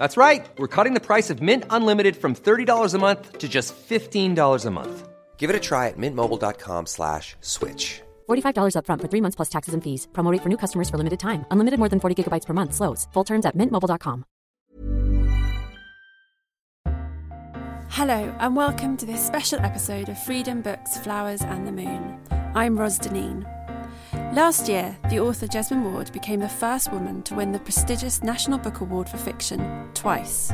That's right. We're cutting the price of Mint Unlimited from $30 a month to just $15 a month. Give it a try at mintmobile.com slash switch. $45 upfront for three months plus taxes and fees. Promo rate for new customers for limited time. Unlimited more than 40 gigabytes per month. Slows. Full terms at mintmobile.com. Hello, and welcome to this special episode of Freedom Books, Flowers and the Moon. I'm Ros Deneen. Last year, the author Jesmyn Ward became the first woman to win the prestigious National Book Award for Fiction twice.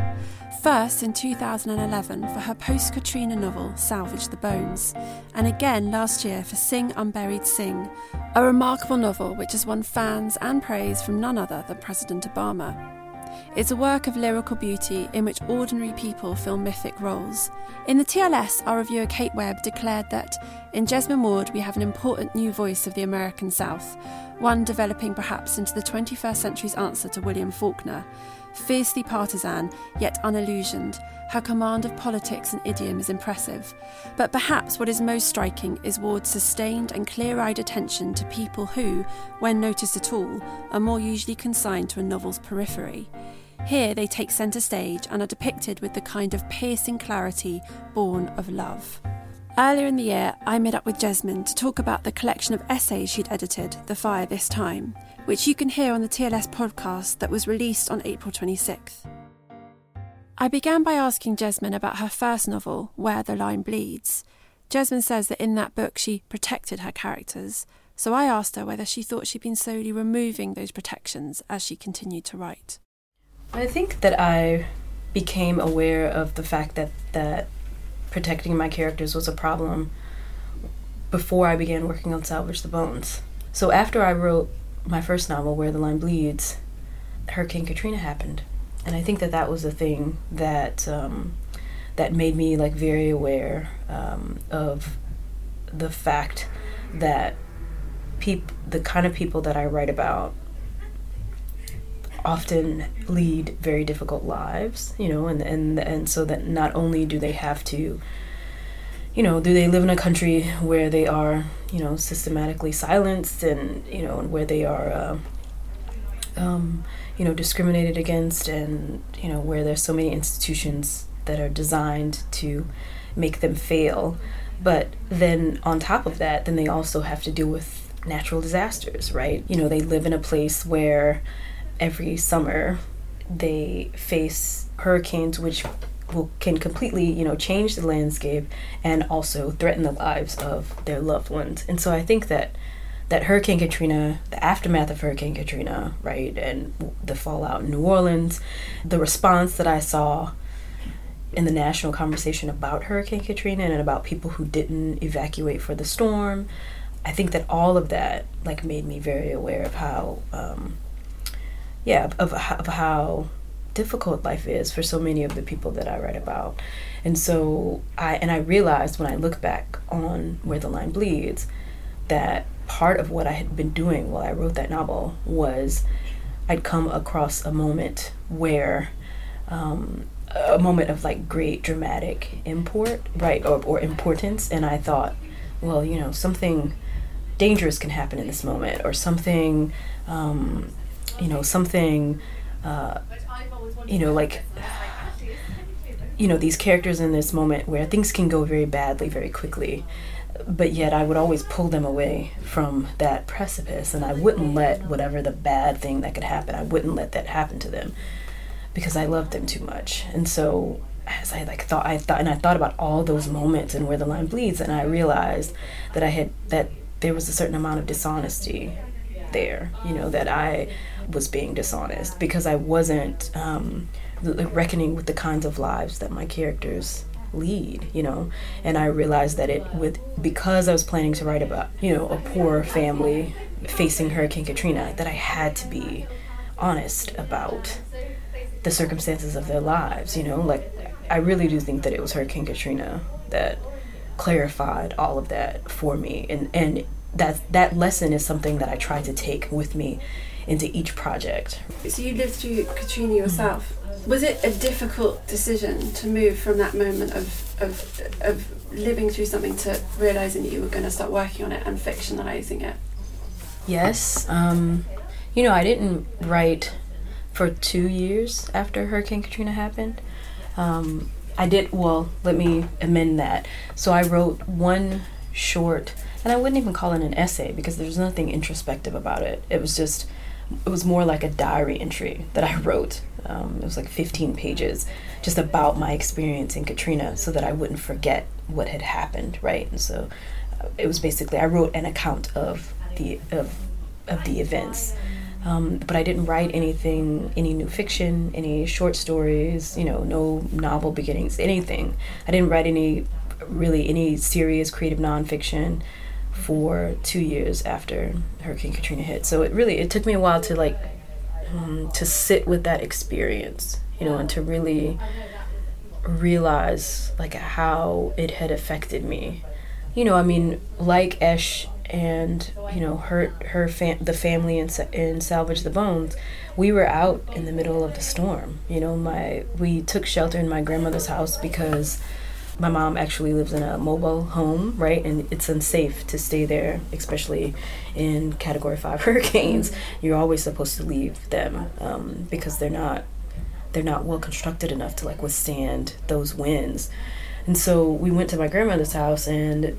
First in 2011 for her post Katrina novel Salvage the Bones, and again last year for Sing Unburied Sing, a remarkable novel which has won fans and praise from none other than President Obama. It's a work of lyrical beauty in which ordinary people fill mythic roles. In the TLS, our reviewer Kate Webb declared that in Jesmyn Ward we have an important new voice of the American South, one developing perhaps into the 21st century's answer to William Faulkner. Fiercely partisan, yet unillusioned, her command of politics and idiom is impressive. But perhaps what is most striking is Ward's sustained and clear eyed attention to people who, when noticed at all, are more usually consigned to a novel's periphery. Here they take centre stage and are depicted with the kind of piercing clarity born of love. Earlier in the year, I met up with Jesmyn to talk about the collection of essays she'd edited, The Fire This Time, which you can hear on the TLS podcast that was released on April 26th. I began by asking Jesmyn about her first novel, Where the Line Bleeds. Jesmyn says that in that book she protected her characters, so I asked her whether she thought she'd been slowly removing those protections as she continued to write. I think that I became aware of the fact that that protecting my characters was a problem before I began working on Salvage the Bones. So after I wrote my first novel, Where the Line Bleeds, Hurricane Katrina happened, and I think that that was the thing that um, that made me like very aware um, of the fact that peop- the kind of people that I write about often lead very difficult lives, you know, and and and so that not only do they have to you know, do they live in a country where they are, you know, systematically silenced and, you know, and where they are uh, um, you know, discriminated against and, you know, where there's so many institutions that are designed to make them fail. But then on top of that, then they also have to deal with natural disasters, right? You know, they live in a place where every summer they face hurricanes which will can completely you know change the landscape and also threaten the lives of their loved ones. And so i think that that hurricane katrina the aftermath of hurricane katrina right and the fallout in new orleans the response that i saw in the national conversation about hurricane katrina and about people who didn't evacuate for the storm i think that all of that like made me very aware of how um, yeah, of, of how difficult life is for so many of the people that I write about. And so I and I realized when I look back on where the line bleeds that part of what I had been doing while I wrote that novel was I'd come across a moment where um, a moment of like great dramatic import, right, or, or importance, and I thought, well, you know, something dangerous can happen in this moment, or something um, you know something uh, you know like you know these characters in this moment where things can go very badly very quickly but yet I would always pull them away from that precipice and I wouldn't let whatever the bad thing that could happen I wouldn't let that happen to them because I loved them too much. And so as I like thought I thought and I thought about all those moments and where the line bleeds and I realized that I had that there was a certain amount of dishonesty there you know that I was being dishonest because I wasn't um, reckoning with the kinds of lives that my characters lead you know? And I realized that it with because I was planning to write about you know a poor family facing Hurricane Katrina that I had to be honest about the circumstances of their lives you know? Like I really do think that it was Hurricane Katrina that clarified all of that for me. And and that that lesson is something that I try to take with me into each project. So you lived through Katrina yourself. Mm-hmm. Was it a difficult decision to move from that moment of of of living through something to realizing that you were going to start working on it and fictionalizing it? Yes. Um, you know, I didn't write for two years after Hurricane Katrina happened. Um, I did, well, let me amend that. So I wrote one short, and I wouldn't even call it an essay because there's nothing introspective about it. It was just, it was more like a diary entry that I wrote. Um, it was like 15 pages just about my experience in Katrina so that I wouldn't forget what had happened, right? And so uh, it was basically, I wrote an account of the, of, of the events. Um, but I didn't write anything, any new fiction, any short stories, you know, no novel beginnings, anything. I didn't write any, really, any serious creative nonfiction for two years after Hurricane Katrina hit. So it really, it took me a while to like, um, to sit with that experience, you know, and to really realize like how it had affected me. You know, I mean, like Esch and you know hurt her fam- the family and, and salvage the bones we were out in the middle of the storm you know my we took shelter in my grandmother's house because my mom actually lives in a mobile home right? And it's unsafe to stay there especially in category 5 hurricanes. You're always supposed to leave them um, because they're not they're not well constructed enough to like withstand those winds. And so we went to my grandmother's house and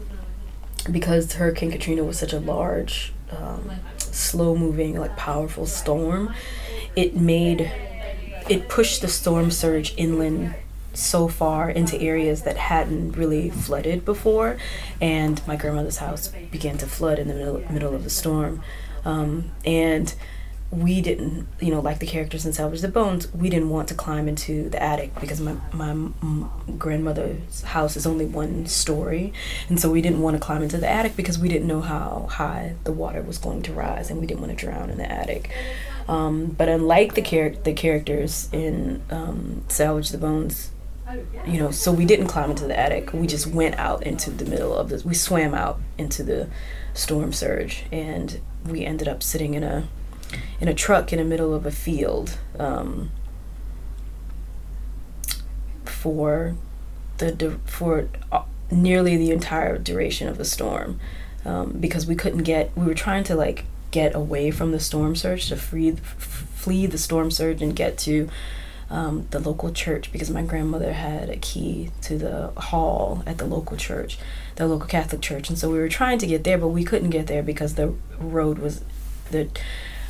because Hurricane Katrina was such a large, um, slow moving, like powerful storm, it made it pushed the storm surge inland so far into areas that hadn't really flooded before, and my grandmother's house began to flood in the middle, middle of the storm, um, and we didn't, you know, like the characters in Salvage the Bones, we didn't want to climb into the attic because my, my grandmother's house is only one story. And so we didn't want to climb into the attic because we didn't know how high the water was going to rise and we didn't want to drown in the attic. Um, but unlike the, char- the characters in um, Salvage the Bones, you know, so we didn't climb into the attic. We just went out into the middle of this. We swam out into the storm surge and we ended up sitting in a in a truck in the middle of a field um, for the for uh, nearly the entire duration of the storm um, because we couldn't get we were trying to like get away from the storm surge to free f- flee the storm surge and get to um, the local church because my grandmother had a key to the hall at the local church, the local Catholic church, and so we were trying to get there, but we couldn't get there because the road was the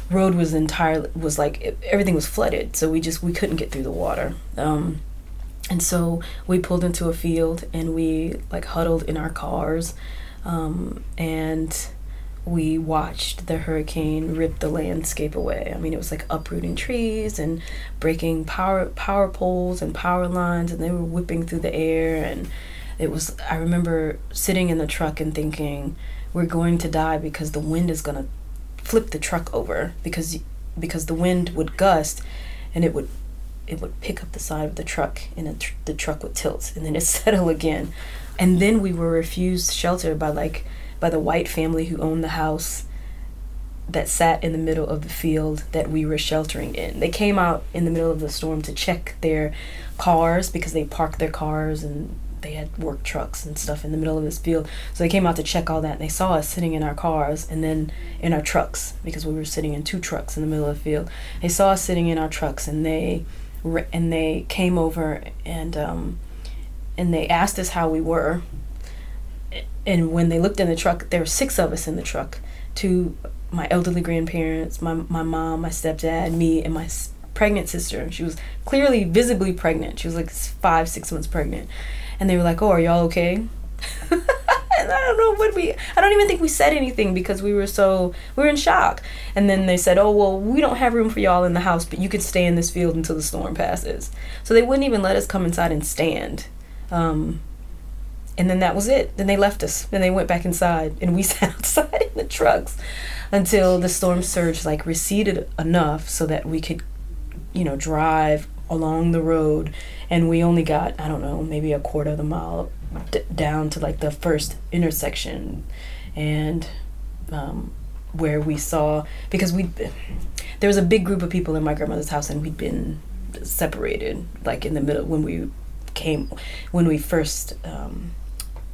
road was entirely was like everything was flooded. So we just we couldn't get through the water. Um, and so we pulled into a field and we like huddled in our cars um, and we watched the hurricane rip the landscape away. I mean, it was like uprooting trees and breaking power power poles and power lines, and they were whipping through the air. And it was. I remember sitting in the truck and thinking, "We're going to die because the wind is to flip the truck over because because the wind would gust and it would it would pick up the side of the truck and the truck would tilt and then it settle again and then we were refused shelter by like by the white family who owned the house that sat in the middle of the field that we were sheltering in. They came out in the middle of the storm to check their cars because they parked their cars and they had work trucks and stuff in the middle of this field. So they came out to check all that and they saw us sitting in our cars and then in our trucks because we were sitting in two trucks in the middle of the field. They saw us sitting in our trucks and they and they came over and um, and they asked us how we were. And when they looked in the truck, there were six of us in the truck. Two my elderly grandparents, my my mom, my stepdad, me and my pregnant sister. She was clearly, visibly pregnant. She was like five, six months pregnant. And they were like, "Oh, are y'all okay?" and I don't know what we. I don't even think we said anything because we were so we were in shock. And then they said, "Oh, well, we don't have room for y'all in the house, but you can stay in this field until the storm passes." So they wouldn't even let us come inside and stand. Um, and then that was it. Then they left us. Then they went back inside, and we sat outside in the trucks until the storm surge like receded enough so that we could, you know, drive along the road. And we only got I don't know maybe a quarter of the mile d- down to like the first intersection, and um, where we saw because we there was a big group of people in my grandmother's house, and we'd been separated like in the middle when we came when we first um,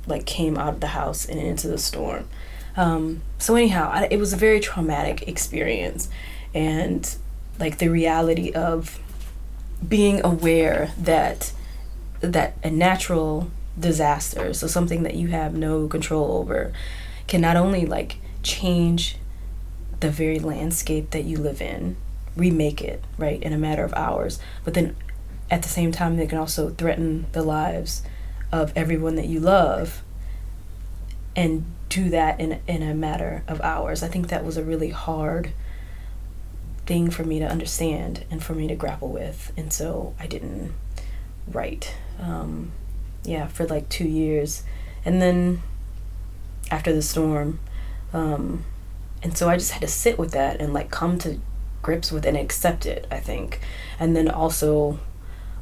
like came out of the house and into the storm. Um, so anyhow, I, it was a very traumatic experience, and like the reality of being aware that that a natural disaster, so something that you have no control over, can not only like change the very landscape that you live in, remake it right in a matter of hours, but then at the same time they can also threaten the lives of everyone that you love and do that in in a matter of hours. I think that was a really hard thing for me to understand and for me to grapple with, and so I didn't write. Um, yeah, for like two years, and then after the storm, um, and so I just had to sit with that and like come to grips with and accept it. I think, and then also,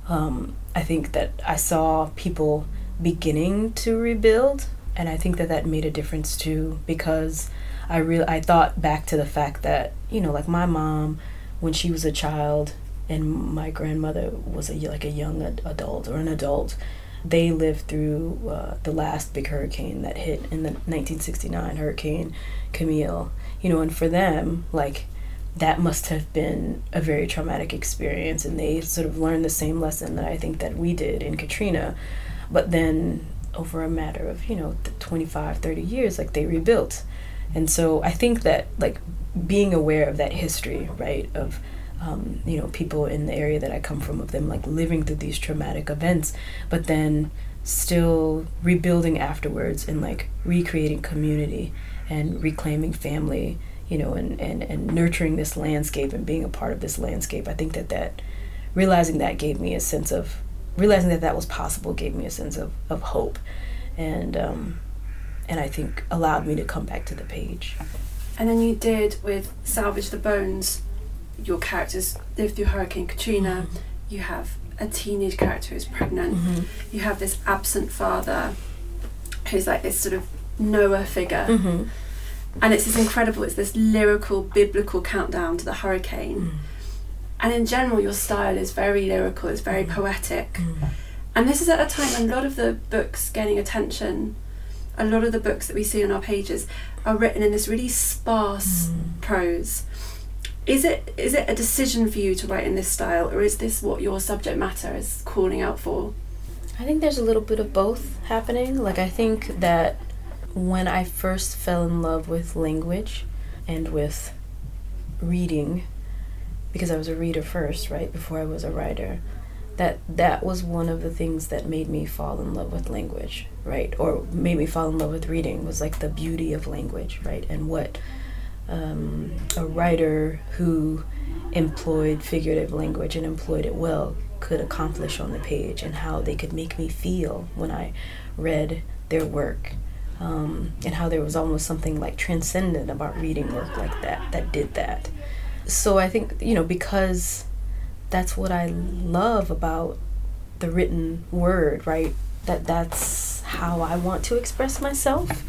um, I think that I saw people beginning to rebuild and I think that that made a difference too because I really I thought back to the fact that you know like my mom when she was a child and my grandmother was a like a young ad- adult or an adult they lived through uh, the last big hurricane that hit in the 1969 hurricane Camille you know and for them like that must have been a very traumatic experience and they sort of learned the same lesson that I think that we did in Katrina but then over a matter of you know 25 30 years like they rebuilt. And so i think that like being aware of that history right of um, you know people in the area that i come from of them like living through these traumatic events but then still rebuilding afterwards and like recreating community and reclaiming family you know and, and and nurturing this landscape and being a part of this landscape i think that that realizing that gave me a sense of realizing that that was possible gave me a sense of, of hope and um, and I think allowed me to come back to the page. And then you did with Salvage the Bones, your characters live through Hurricane Katrina. Mm-hmm. You have a teenage character who's pregnant. Mm-hmm. You have this absent father who's like this sort of Noah figure. Mm-hmm. And it's this incredible, it's this lyrical, biblical countdown to the hurricane. And in general your style is very lyrical it's very mm. poetic mm. and this is at a time when a lot of the books gaining attention a lot of the books that we see on our pages are written in this really sparse mm. prose is it is it a decision for you to write in this style or is this what your subject matter is calling out for i think there's a little bit of both happening like i think that when i first fell in love with language and with reading because I was a reader first, right, before I was a writer, that that was one of the things that made me fall in love with language, right, or made me fall in love with reading was like the beauty of language, right, and what um, a writer who employed figurative language and employed it well could accomplish on the page, and how they could make me feel when I read their work. Um, and how there was almost something like transcendent about reading work like that that did that so I think you know because that's what I love about the written word, right? That that's how I want to express myself,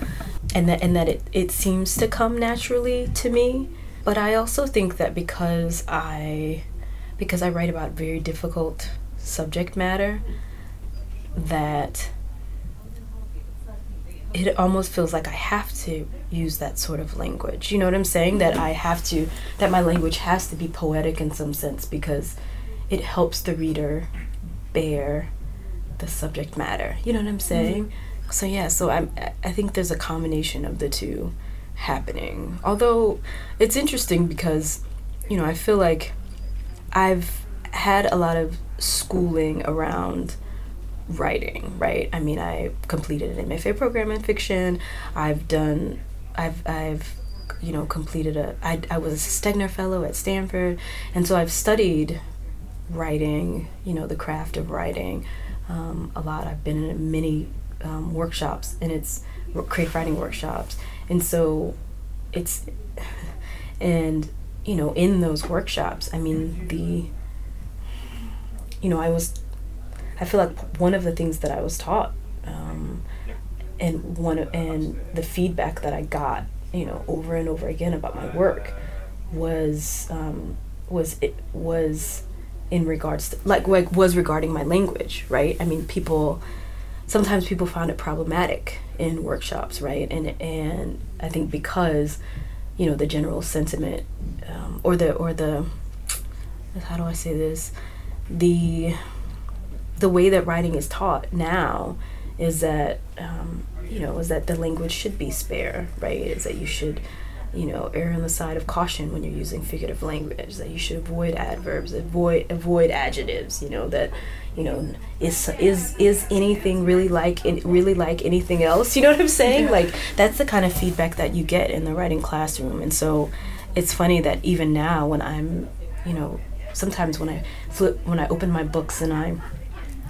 and that and that it it seems to come naturally to me. But I also think that because I because I write about very difficult subject matter, that it almost feels like I have to use that sort of language. You know what I'm saying? That I have to, that my language has to be poetic in some sense because it helps the reader bear the subject matter. You know what I'm saying? Mm-hmm. So yeah, so I'm I think there's a combination of the two happening. Although it's interesting because you know, I feel like I've had a lot of schooling around writing, right? I mean, I completed an MFA program in fiction. I've done, I've, I've, you know, completed a. I, I was a Stegner Fellow at Stanford, and so I've studied writing, you know, the craft of writing um, a lot. I've been in many um, workshops, and it's creative writing workshops, and so it's, and you know, in those workshops, I mean the. You know, I was I feel like one of the things that I was taught, um, and one and the feedback that I got, you know, over and over again about my work, was um, was it was in regards to like like was regarding my language, right? I mean, people sometimes people found it problematic in workshops, right? And and I think because you know the general sentiment um, or the or the how do I say this the the way that writing is taught now is that um, you know is that the language should be spare right? Is that you should you know err on the side of caution when you're using figurative language that you should avoid adverbs avoid avoid adjectives you know that you know is is is anything really like really like anything else? You know what i'm saying? Yeah. like that's the kind of feedback that you get in the writing classroom. And so it's funny that even now when i'm you know sometimes when i flip when i open my books and i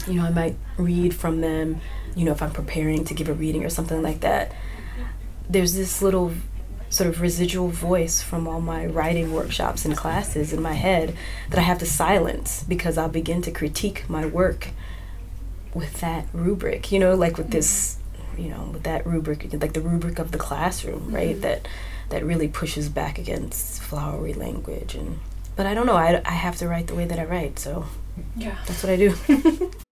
you know, I might read from them, you know, if I'm preparing to give a reading or something like that. There's this little sort of residual voice from all my writing workshops and classes in my head that I have to silence because I'll begin to critique my work with that rubric, you know, like with this, you know, with that rubric, like the rubric of the classroom, right? Mm-hmm. That that really pushes back against flowery language and but I don't know, I, I have to write the way that I write, so yeah. That's what I do.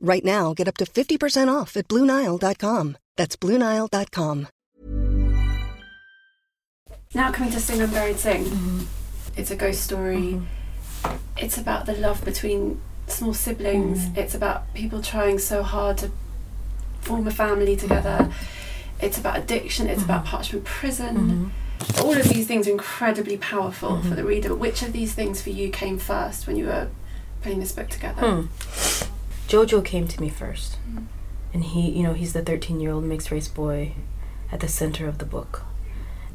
Right now, get up to 50% off at BlueNile.com. That's BlueNile.com. Now, coming to Sing Unburied Sing, mm-hmm. it's a ghost story. Mm-hmm. It's about the love between small siblings, mm-hmm. it's about people trying so hard to form a family together. It's about addiction, it's about mm-hmm. Parchman Prison mm-hmm all of these things are incredibly powerful mm-hmm. for the reader. Which of these things for you came first when you were putting this book together? Hmm. Jojo came to me first. Mm. And he, you know, he's the 13 year old mixed race boy at the center of the book.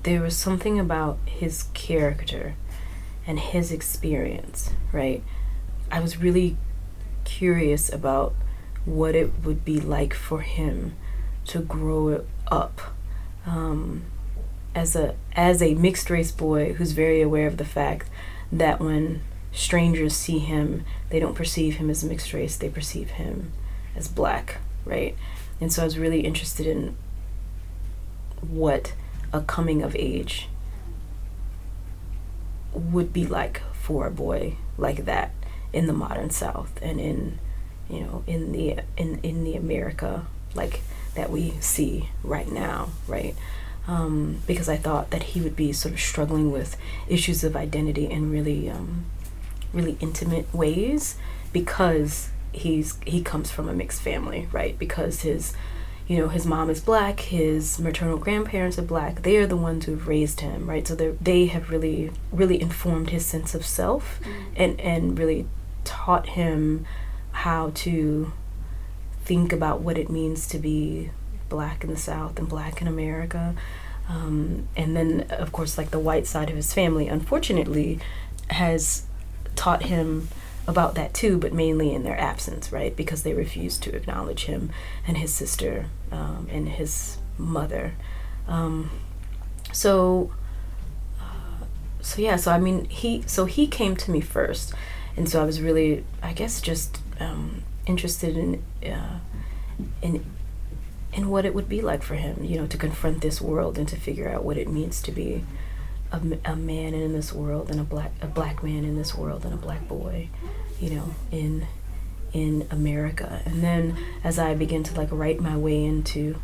There was something about his character and his experience, right? I was really curious about what it would be like for him to grow up um, as a as a mixed race boy who's very aware of the fact that when strangers see him, they don't perceive him as a mixed race, they perceive him as black, right? And so I was really interested in what a coming of age would be like for a boy like that in the modern South and in you know in the in in the America like that we see right now, right? Um, because I thought that he would be sort of struggling with issues of identity and really um, really intimate ways because he's he comes from a mixed family, right? Because his you know his mom is black his maternal grandparents are black they are the ones who've raised him right so they they have really really informed his sense of self mm. and and really taught him how to think about what it means to be black in the south and black in america um, and then of course like the white side of his family unfortunately has taught him about that too, but mainly in their absence, right? Because they refused to acknowledge him and his sister um, and his mother. Um, so, uh, so yeah. So I mean, he so he came to me first, and so I was really, I guess, just um, interested in uh, in in what it would be like for him, you know, to confront this world and to figure out what it means to be a, a man in this world and a black a black man in this world and a black boy, you know, in in America. And then as I begin to like write my way into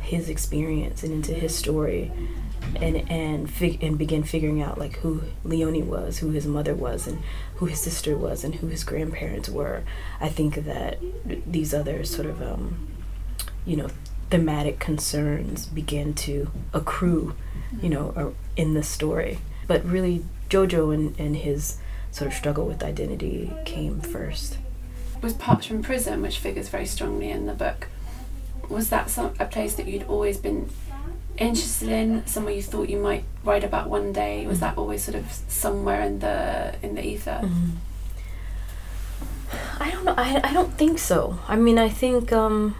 his experience and into his story and and fig- and begin figuring out like who Leonie was, who his mother was, and who his sister was, and who his grandparents were. I think that these other sort of um, you know thematic concerns begin to accrue, you know, in the story. But really, Jojo and, and his sort of struggle with identity came first. Was Parchman Prison, which figures very strongly in the book, was that some, a place that you'd always been interested in, somewhere you thought you might write about one day? Was mm-hmm. that always sort of somewhere in the in the ether? Mm-hmm. I don't know. I, I don't think so. I mean, I think um,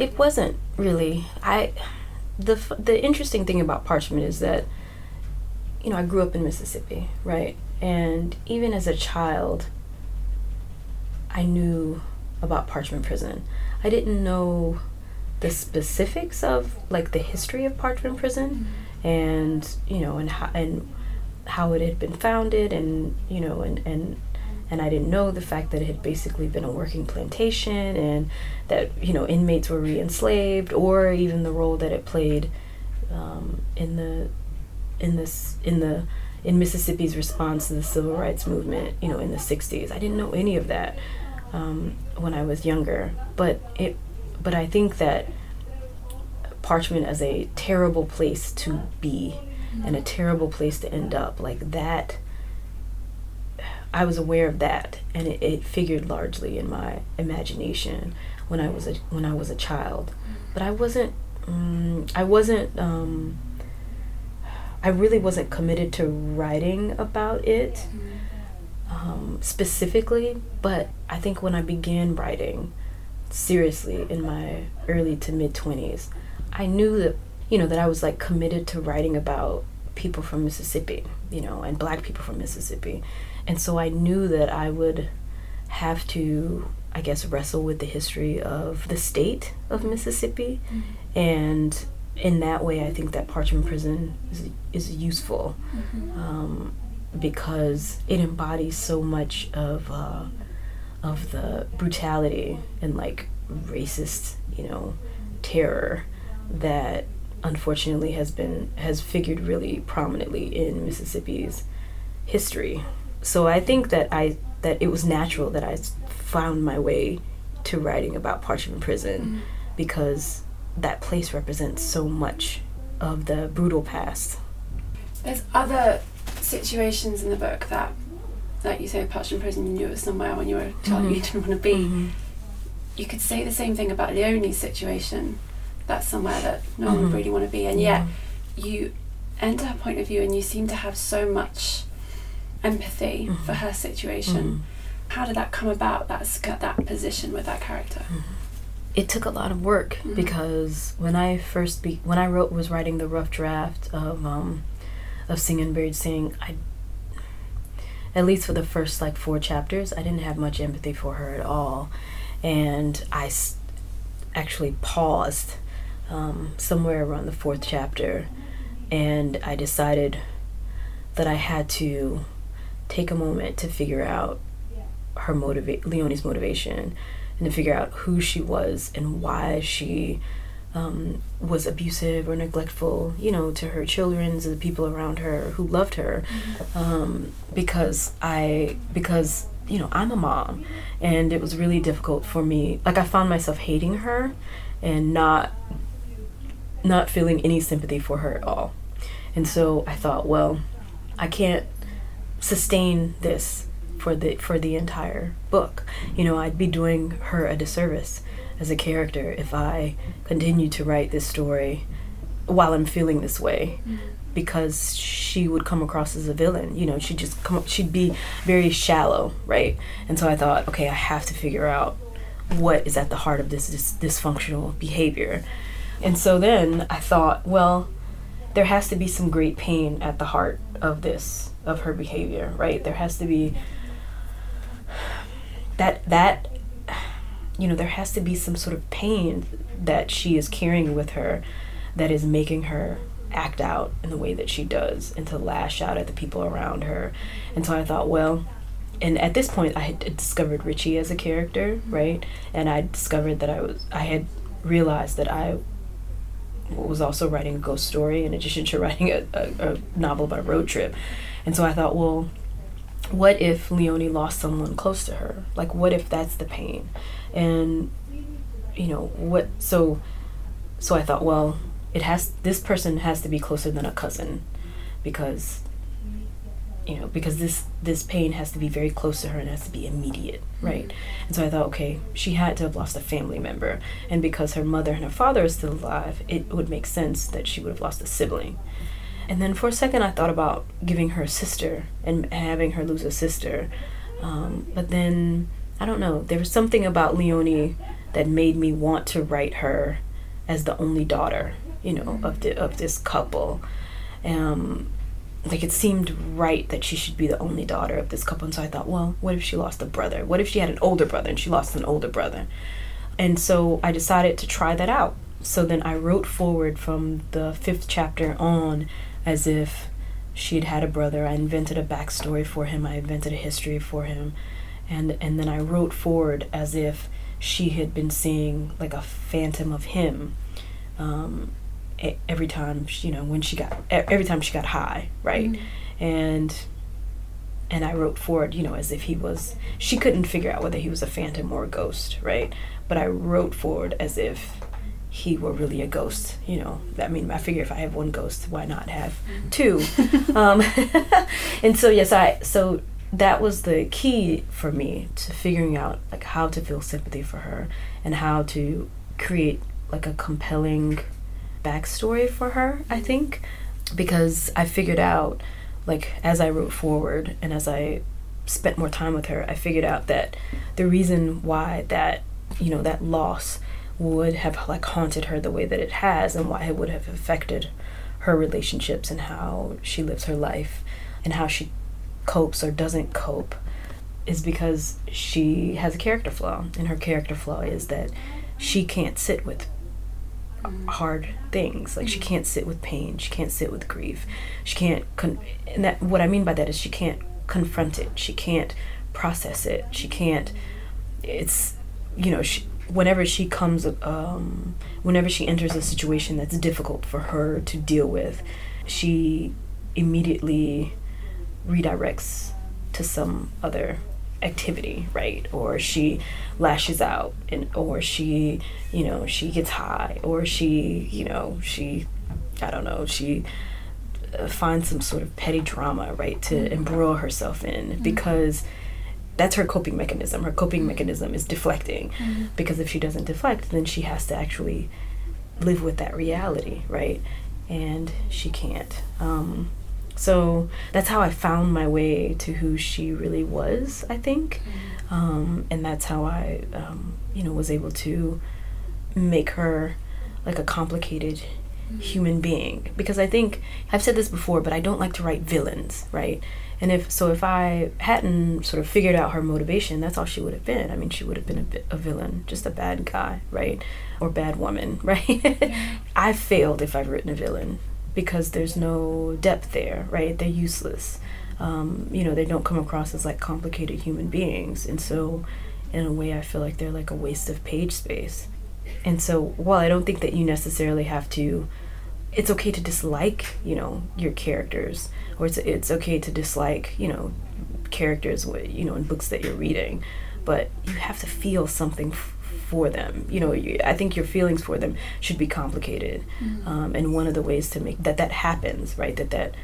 it wasn't really. I the the interesting thing about Parchman is that you know I grew up in Mississippi, right? And even as a child, I knew about Parchman Prison. I didn't know the specifics of like the history of Parchman Prison, mm-hmm. and you know, and how and how it had been founded, and you know, and and and I didn't know the fact that it had basically been a working plantation and that you know inmates were re-enslaved or even the role that it played um, in the in this in the in Mississippi's response to the civil rights movement you know in the 60s I didn't know any of that um, when I was younger. But it but I think that Parchman as a terrible place to be and a terrible place to end up like that I was aware of that, and it, it figured largely in my imagination when I was a when I was a child. But I wasn't. Um, I wasn't. Um, I really wasn't committed to writing about it um, specifically. But I think when I began writing seriously in my early to mid twenties, I knew that you know that I was like committed to writing about people from Mississippi, you know, and black people from Mississippi and so I knew that I would have to, I guess, wrestle with the history of the state of Mississippi. Mm-hmm. And in that way, I think that Parchman Prison is, is useful mm-hmm. um, because it embodies so much of, uh, of the brutality and like racist, you know, terror that unfortunately has been has figured really prominently in Mississippi's history so I think that I that it was natural that I found my way to writing about Parchman Prison mm-hmm. because that place represents so much of the brutal past. There's other situations in the book that, like you say, Parchman Prison, you knew it was somewhere when you were a child mm-hmm. you didn't want to be. Mm-hmm. You could say the same thing about Leonie's situation. That's somewhere that no one would mm-hmm. really want to be, and yet you enter her point of view, and you seem to have so much empathy mm-hmm. for her situation. Mm-hmm. How did that come about? That's got that position with that character. Mm-hmm. It took a lot of work mm-hmm. because when I first be when I wrote was writing the rough draft of um, of Sing Unburied Sing, I at least for the first like four chapters, I didn't have much empathy for her at all, and I s- actually paused um, somewhere around the fourth chapter, and I decided that I had to take a moment to figure out her motivate Leonie's motivation and to figure out who she was and why she um, was abusive or neglectful, you know, to her children, to the people around her who loved her, um, because I because you know I'm a mom, and it was really difficult for me. Like I found myself hating her, and not not feeling any sympathy for her at all, and so I thought, well, I can't sustain this for the for the entire book. You know, I'd be doing her a disservice as a character if I continue to write this story while I'm feeling this way. Mm-hmm. Because she would come across as a villain, you know. She'd just come. She'd be very shallow, right? And so I thought, okay, I have to figure out what is at the heart of this, this dysfunctional behavior. And so then I thought, well, there has to be some great pain at the heart of this, of her behavior, right? There has to be that that you know there has to be some sort of pain that she is carrying with her that is making her act out in the way that she does and to lash out at the people around her. And so i thought well and at this point i had discovered richie as a character right? And i discovered that i was i had realized that i was also writing a ghost story in addition to writing a, a, a novel about a road trip and so i thought well what if Leonie lost someone close to her? Like, what if that's the pain? And, you know, what, so, so I thought, well, it has, this person has to be closer than a cousin because, you know, because this, this pain has to be very close to her and has to be immediate, right? And so I thought, okay, she had to have lost a family member. And because her mother and her father are still alive, it would make sense that she would have lost a sibling. And then for a second, I thought about giving her a sister and having her lose a sister. Um, but then, I don't know, there was something about Leonie that made me want to write her as the only daughter, you know, of the of this couple. Um, like it seemed right that she should be the only daughter of this couple. And so I thought, well, what if she lost a brother? What if she had an older brother and she lost an older brother? And so I decided to try that out. So then I wrote forward from the fifth chapter on as if she'd had a brother. I invented a backstory for him. I invented a history for him, and and then I wrote forward as if she had been seeing like a phantom of him. Um, every time she, you know when she got every time she got high right mm-hmm. and and I wrote forward you know as if he was she couldn't figure out whether he was a phantom or a ghost right but I wrote forward as if he were really a ghost. You know, I mean, I figure if I have one ghost, why not have two? um, and so yes, I so that was the key for me to figuring out like how to feel sympathy for her and how to create like a compelling backstory for her. I think because I figured out like as I wrote forward and as I spent more time with her, I figured out that the reason why that you know that loss would have like haunted her the way that it has and why it would have affected her relationships and how she lives her life and how she copes or doesn't cope is because she has a character flaw. And her character flaw is that she can't sit with hard things. Like she mm-hmm. can't sit with pain. She can't sit with grief. She can't con- and that what i mean by that is she can't confront it. She can't process it. She can't it's you know she, whenever she comes um, whenever she enters a situation that's difficult for her to deal with she immediately redirects to some other activity right or she lashes out and or she you know she gets high or she you know she i don't know she uh, finds some sort of petty drama right to mm-hmm. embroil herself in mm-hmm. That's her coping mechanism. Her coping mechanism is deflecting mm-hmm. because if she doesn't deflect, then she has to actually live with that reality, right? And she can't. Um, so that's how I found my way to who she really was, I think. Mm-hmm. Um, and that's how I, um, you know, was able to make her like a complicated mm-hmm. human being. Because I think, I've said this before, but I don't like to write villains, right? And if so, if I hadn't sort of figured out her motivation, that's all she would have been. I mean, she would have been a, bit, a villain, just a bad guy, right, or bad woman, right. I failed if I've written a villain because there's no depth there, right? They're useless. Um, you know, they don't come across as like complicated human beings, and so in a way, I feel like they're like a waste of page space. And so, while I don't think that you necessarily have to, it's okay to dislike, you know, your characters, or it's it's okay to dislike, you know, characters, you know, in books that you're reading, but you have to feel something f- for them. You know, you, I think your feelings for them should be complicated, mm-hmm. um, and one of the ways to make that that happens, right, that that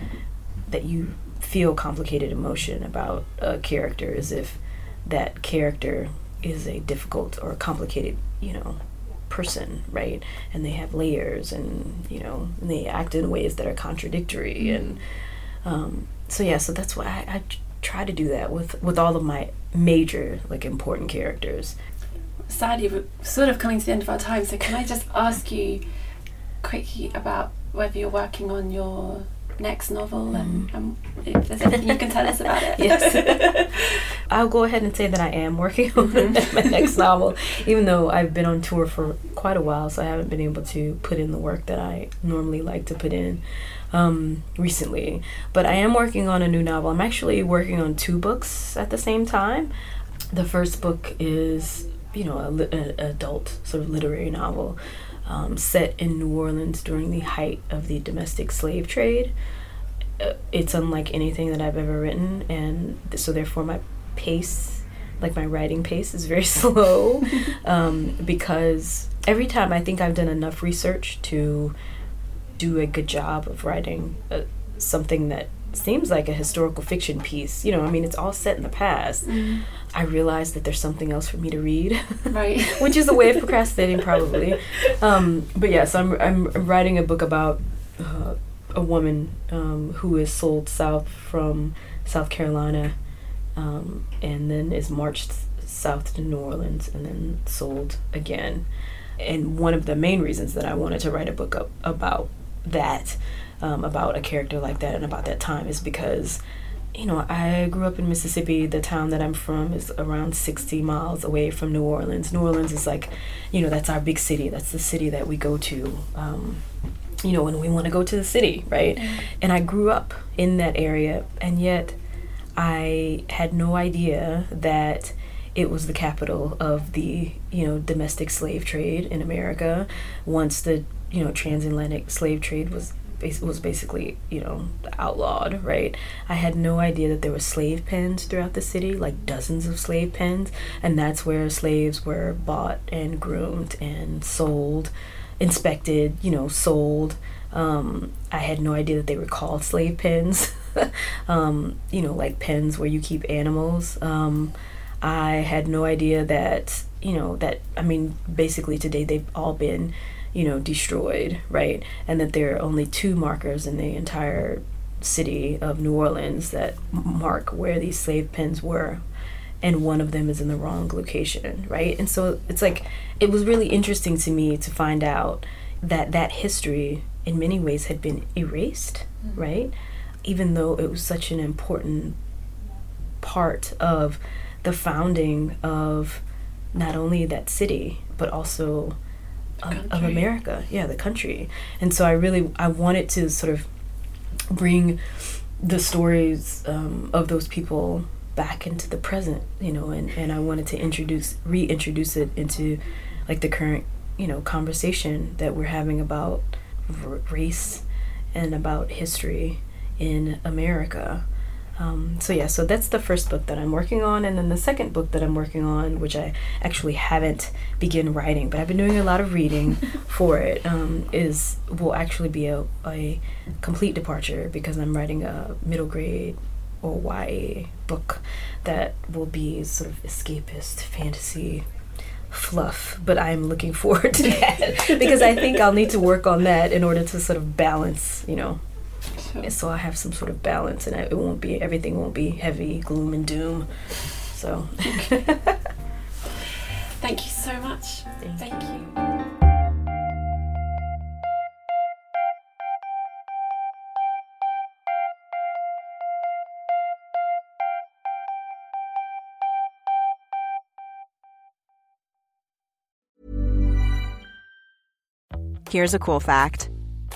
that you feel complicated emotion about a character is if that character is a difficult or complicated, you know, person, right? And they have layers, and you know, and they act in ways that are contradictory, mm-hmm. and um, so yeah, so that's why I, I try to do that with with all of my major like important characters. Sadly, we're sort of coming to the end of our time, so can I just ask you quickly about whether you're working on your next novel and, mm-hmm. and, if there's anything you can tell us about it. yes. I'll go ahead and say that I am working on mm-hmm. my next novel, even though I've been on tour for quite a while, so I haven't been able to put in the work that I normally like to put in um, recently. But I am working on a new novel. I'm actually working on two books at the same time. The first book is, you know, an adult sort of literary novel um, set in New Orleans during the height of the domestic slave trade. Uh, it's unlike anything that I've ever written, and so therefore my pace, like my writing pace, is very slow um, because every time I think I've done enough research to do a good job of writing uh, something that seems like a historical fiction piece. You know, I mean, it's all set in the past. Mm. I realize that there's something else for me to read, right? which is a way of procrastinating, probably. Um, but yes, I'm I'm writing a book about uh, a woman um, who is sold south from South Carolina, um, and then is marched south to New Orleans, and then sold again. And one of the main reasons that I wanted to write a book up about that um, about a character like that and about that time is because you know, I grew up in Mississippi. The town that I'm from is around 60 miles away from New Orleans. New Orleans is like, you know, that's our big city. That's the city that we go to, um, you know, when we want to go to the city, right? Mm-hmm. And I grew up in that area, and yet I had no idea that it was the capital of the, you know, domestic slave trade in America. Once the, you know, transatlantic slave trade was was basically you know outlawed right? I had no idea that there were slave pens throughout the city like dozens of slave pens and that's where slaves were bought and groomed and sold inspected you know sold. Um, i had no idea that they were called slave pens. Um, you know like pens where you keep animals. Um, i had no idea that you know that i mean basically today they've all been you know, destroyed, right? And that there are only two markers in the entire city of New Orleans that mark where these slave pens were. And one of them is in the wrong location, right? And so it's like, it was really interesting to me to find out that that history, in many ways, had been erased, mm-hmm. right? Even though it was such an important part of the founding of not only that city, but also of, of America. Yeah, the country. And so I really I wanted to sort of bring the stories um, of those people back into the present, you know, and, and I wanted to introduce reintroduce it into like the current, you know, conversation that we're having about r- race and about history in America. Um, so yeah, so that's the first book that I'm working on, and then the second book that I'm working on, which I actually haven't begun writing, but I've been doing a lot of reading for it, um, is will actually be a, a complete departure because I'm writing a middle grade or YA book that will be sort of escapist fantasy fluff, but I'm looking forward to that because I think I'll need to work on that in order to sort of balance, you know, so I have some sort of balance, and I, it won't be everything won't be heavy gloom and doom. So. Thank you so much. Thank, Thank you. you. Here's a cool fact